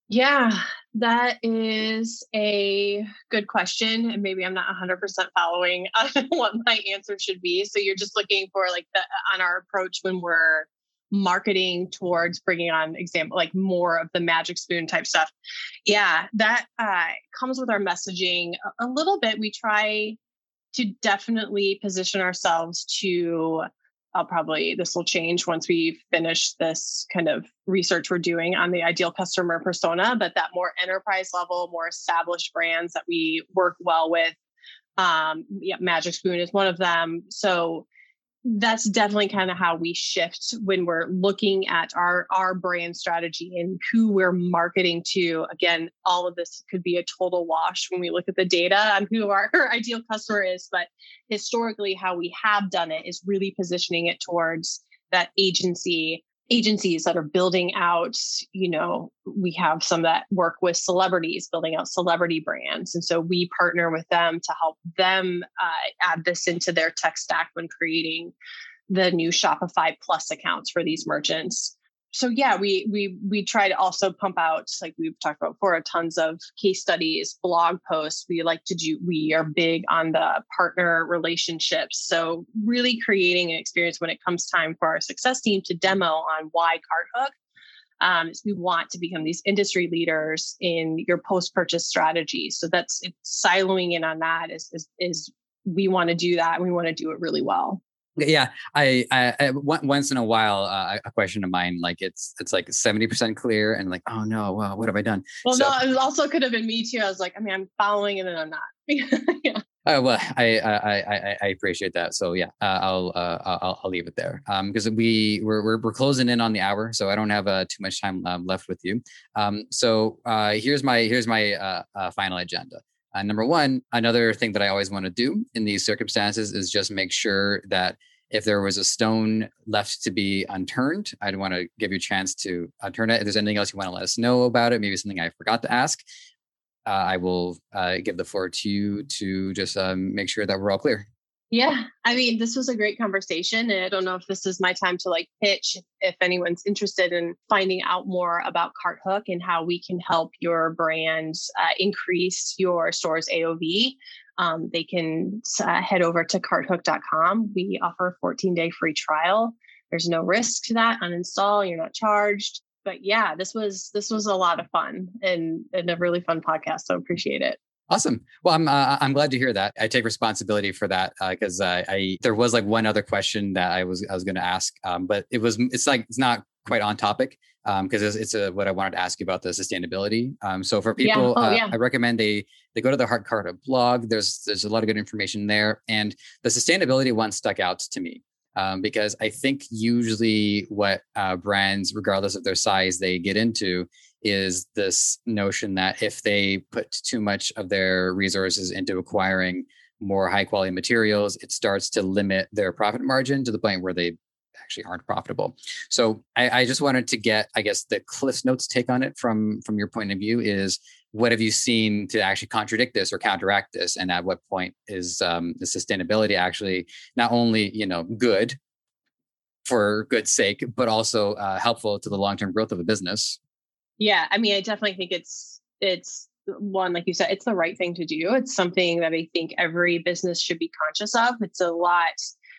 S1: Yeah, that is a good question. And maybe I'm not 100% following what my answer should be. So you're just looking for like the on our approach when we're marketing towards bringing on example like more of the magic spoon type stuff yeah that uh, comes with our messaging a, a little bit we try to definitely position ourselves to I'll probably this will change once we finish this kind of research we're doing on the ideal customer persona, but that more enterprise level, more established brands that we work well with. Um, yeah, Magic Spoon is one of them. So that's definitely kind of how we shift when we're looking at our our brand strategy and who we're marketing to. Again all of this could be a total wash when we look at the data on who our, our ideal customer is but historically how we have done it is really positioning it towards that agency agencies that are building out you know we have some that work with celebrities building out celebrity brands. And so we partner with them to help them uh, add this into their tech stack when creating the new shopify plus accounts for these merchants so yeah, we we we try to also pump out like we've talked about before, tons of case studies, blog posts. We like to do. We are big on the partner relationships. So really creating an experience when it comes time for our success team to demo on why CartHook. Um, we want to become these industry leaders in your post-purchase strategy. So that's siloing in on that is is, is we want to do that. And we want to do it really well
S2: yeah I, I, I once in a while uh, a question of mine like it's it's like 70% clear and like oh no well, what have i done
S1: well so, no it also could have been me too i was like i mean i'm following and then i'm not
S2: yeah uh, well, I, I I I appreciate that. So yeah, uh, I'll, uh, I'll I'll leave it there because um, we we're, we're, we're closing in on the hour, so I don't have uh, too much time um, left with you. Um, so uh, here's my here's my uh, final agenda. Uh, number one, another thing that I always want to do in these circumstances is just make sure that if there was a stone left to be unturned, I'd want to give you a chance to turn it. If there's anything else you want to let us know about it, maybe something I forgot to ask, uh, I will uh, give the floor to you to just um, make sure that we're all clear.
S1: Yeah, I mean, this was a great conversation. And I don't know if this is my time to like pitch if anyone's interested in finding out more about CartHook and how we can help your brand uh, increase your store's AOV. Um, they can uh, head over to carthook.com. We offer a 14 day free trial. There's no risk to that. Uninstall, you're not charged. But yeah, this was this was a lot of fun and, and a really fun podcast. So appreciate it.
S2: Awesome. Well, I'm uh, I'm glad to hear that. I take responsibility for that because uh, I there was like one other question that I was I was going to ask, um, but it was it's like it's not quite on topic because um, it's, it's a, what I wanted to ask you about the sustainability. Um, so for people, yeah. Oh, uh, yeah. I recommend they they go to the Heart Card blog. There's there's a lot of good information there, and the sustainability one stuck out to me um, because I think usually what uh, brands, regardless of their size, they get into is this notion that if they put too much of their resources into acquiring more high quality materials, it starts to limit their profit margin to the point where they actually aren't profitable. So I, I, just wanted to get, I guess, the Cliff Notes take on it from from your point of view is what have you seen to actually contradict this or counteract this, and at what point is um, the sustainability actually not only you know good for good sake, but also uh, helpful to the long term growth of a business?
S1: Yeah, I mean, I definitely think it's it's one like you said, it's the right thing to do. It's something that I think every business should be conscious of. It's a lot.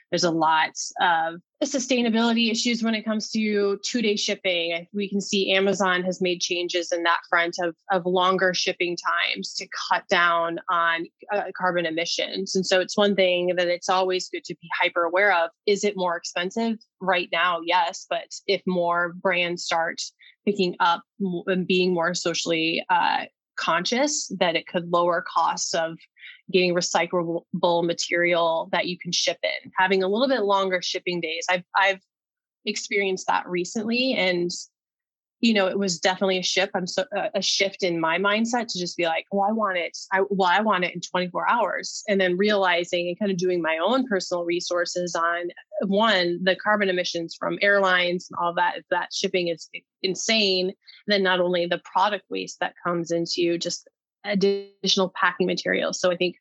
S1: There's a lot of sustainability issues when it comes to two day shipping. We can see Amazon has made changes in that front of, of longer shipping times to cut down on uh, carbon emissions. And so it's one thing that it's always good to be hyper aware of. Is it more expensive right now? Yes. But if more brands start picking up and being more socially uh, conscious, that it could lower costs of getting recyclable material that you can ship in, having a little bit longer shipping days. I've I've experienced that recently and you know, it was definitely a shift. I'm so uh, a shift in my mindset to just be like, well, I want it. I well, I want it in 24 hours, and then realizing and kind of doing my own personal resources on one the carbon emissions from airlines and all that. That shipping is insane. And then not only the product waste that comes into just additional packing materials. So I think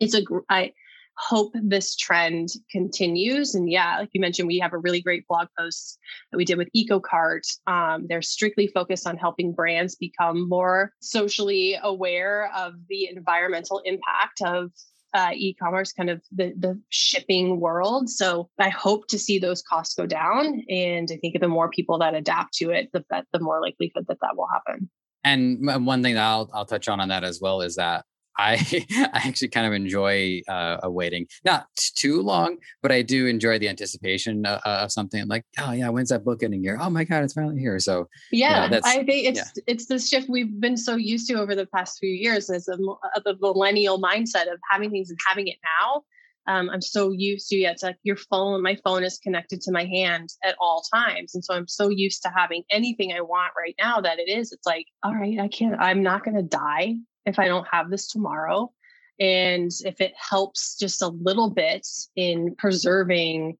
S1: it's a I hope this trend continues. And yeah, like you mentioned, we have a really great blog post that we did with EcoCart. Um, they're strictly focused on helping brands become more socially aware of the environmental impact of uh, e-commerce, kind of the the shipping world. So I hope to see those costs go down, and I think the more people that adapt to it, the the more likelihood that that will happen.
S2: And one thing that I'll I'll touch on on that as well is that I I actually kind of enjoy uh, waiting, not too long, but I do enjoy the anticipation of, uh, of something like, oh yeah, when's that book getting here? Oh my god, it's finally here. So
S1: yeah, know, I think it's yeah. it's the shift we've been so used to over the past few years as a, the millennial mindset of having things and having it now. Um, I'm so used to yeah, it's like your phone. My phone is connected to my hand at all times, and so I'm so used to having anything I want right now that it is. It's like, all right, I can't. I'm not going to die if I don't have this tomorrow. And if it helps just a little bit in preserving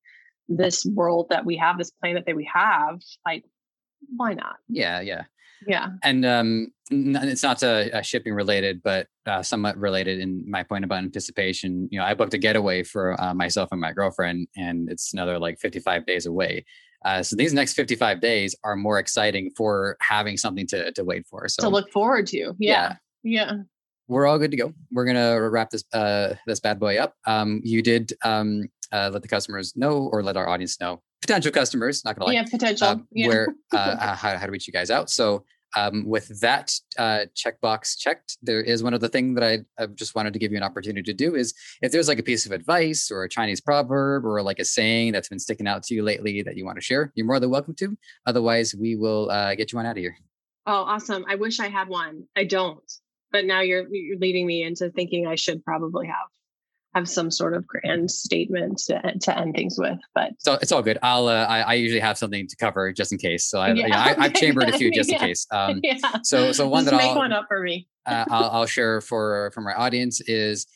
S1: this world that we have, this planet that we have, like, why not?
S2: Yeah, yeah.
S1: Yeah.
S2: And um, it's not a, a shipping related, but uh, somewhat related in my point about anticipation. You know, I booked a getaway for uh, myself and my girlfriend, and it's another like 55 days away. Uh, so these next 55 days are more exciting for having something to, to wait for. So
S1: to look forward to. Yeah. Yeah.
S2: We're all good to go. We're gonna wrap this uh, this bad boy up. Um, you did um, uh, let the customers know, or let our audience know, potential customers. Not gonna lie.
S1: Yeah, potential. Um,
S2: yeah. Where uh, how, how to reach you guys out. So um, with that uh, checkbox checked, there is one other thing that I, I just wanted to give you an opportunity to do is if there's like a piece of advice or a Chinese proverb or like a saying that's been sticking out to you lately that you want to share, you're more than welcome to. Otherwise, we will uh, get you on out of here.
S1: Oh, awesome. I wish I had one. I don't but now you're you're leading me into thinking I should probably have have some sort of grand statement to, to end things with. But
S2: so it's all good. I'll uh, I, I, usually have something to cover just in case. So I, yeah, you know, I, have chambered a few just yeah. in case. Um, yeah. So so one
S1: just
S2: that
S1: make
S2: I'll
S1: one up for me.
S2: uh, I'll, I'll share for for my audience is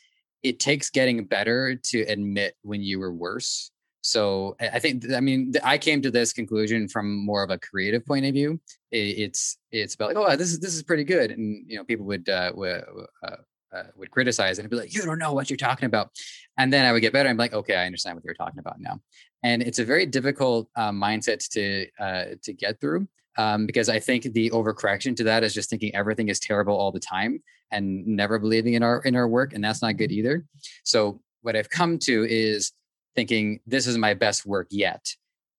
S2: it takes getting better to admit when you were worse. So I think I mean I came to this conclusion from more of a creative point of view. It's it's about like oh this is this is pretty good, and you know people would uh, would, uh, uh, would criticize and be like you don't know what you're talking about, and then I would get better. I'm like okay I understand what you're talking about now, and it's a very difficult uh, mindset to uh, to get through um, because I think the overcorrection to that is just thinking everything is terrible all the time and never believing in our in our work, and that's not good either. So what I've come to is thinking this is my best work yet.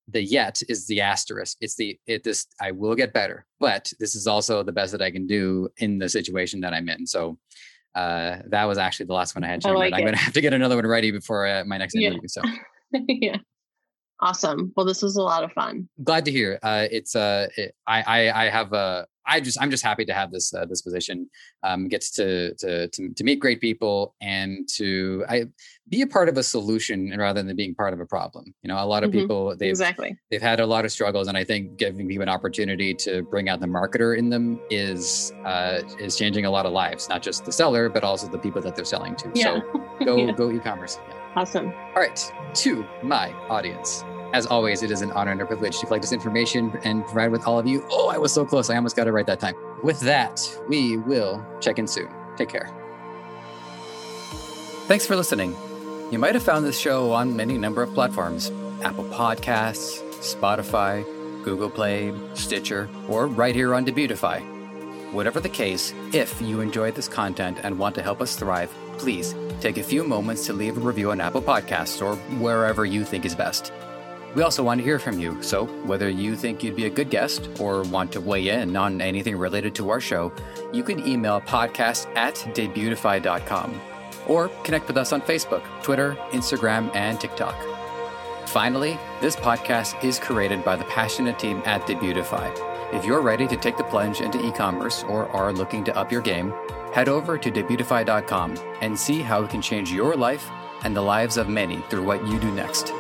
S2: The yet is the asterisk. It's the it this i will get better but this is also the best that i can do in the situation that i'm in. So uh that was actually the last one i had like i'm gonna have to get another one ready before uh, my next interview yeah. so.
S1: Yeah. Awesome. Well this was a lot of fun.
S2: Glad to hear. Uh it's uh it, I, I i have a I just I'm just happy to have this uh, this position, um, gets to, to to to meet great people and to I be a part of a solution rather than being part of a problem. You know, a lot of mm-hmm. people they've
S1: exactly
S2: they've had a lot of struggles, and I think giving people an opportunity to bring out the marketer in them is uh, is changing a lot of lives, not just the seller, but also the people that they're selling to. Yeah. So go yeah. go e-commerce. Yeah.
S1: Awesome.
S2: All right, to my audience. As always, it is an honor and a privilege to collect this information and provide with all of you. Oh, I was so close. I almost got it right that time. With that, we will check in soon. Take care. Thanks for listening. You might have found this show on many number of platforms Apple Podcasts, Spotify, Google Play, Stitcher, or right here on Debutify. Whatever the case, if you enjoyed this content and want to help us thrive, please take a few moments to leave a review on Apple Podcasts or wherever you think is best. We also want to hear from you, so whether you think you'd be a good guest or want to weigh in on anything related to our show, you can email podcast at debutify.com or connect with us on Facebook, Twitter, Instagram, and TikTok. Finally, this podcast is created by the passionate team at Debutify. If you're ready to take the plunge into e commerce or are looking to up your game, head over to debutify.com and see how it can change your life and the lives of many through what you do next.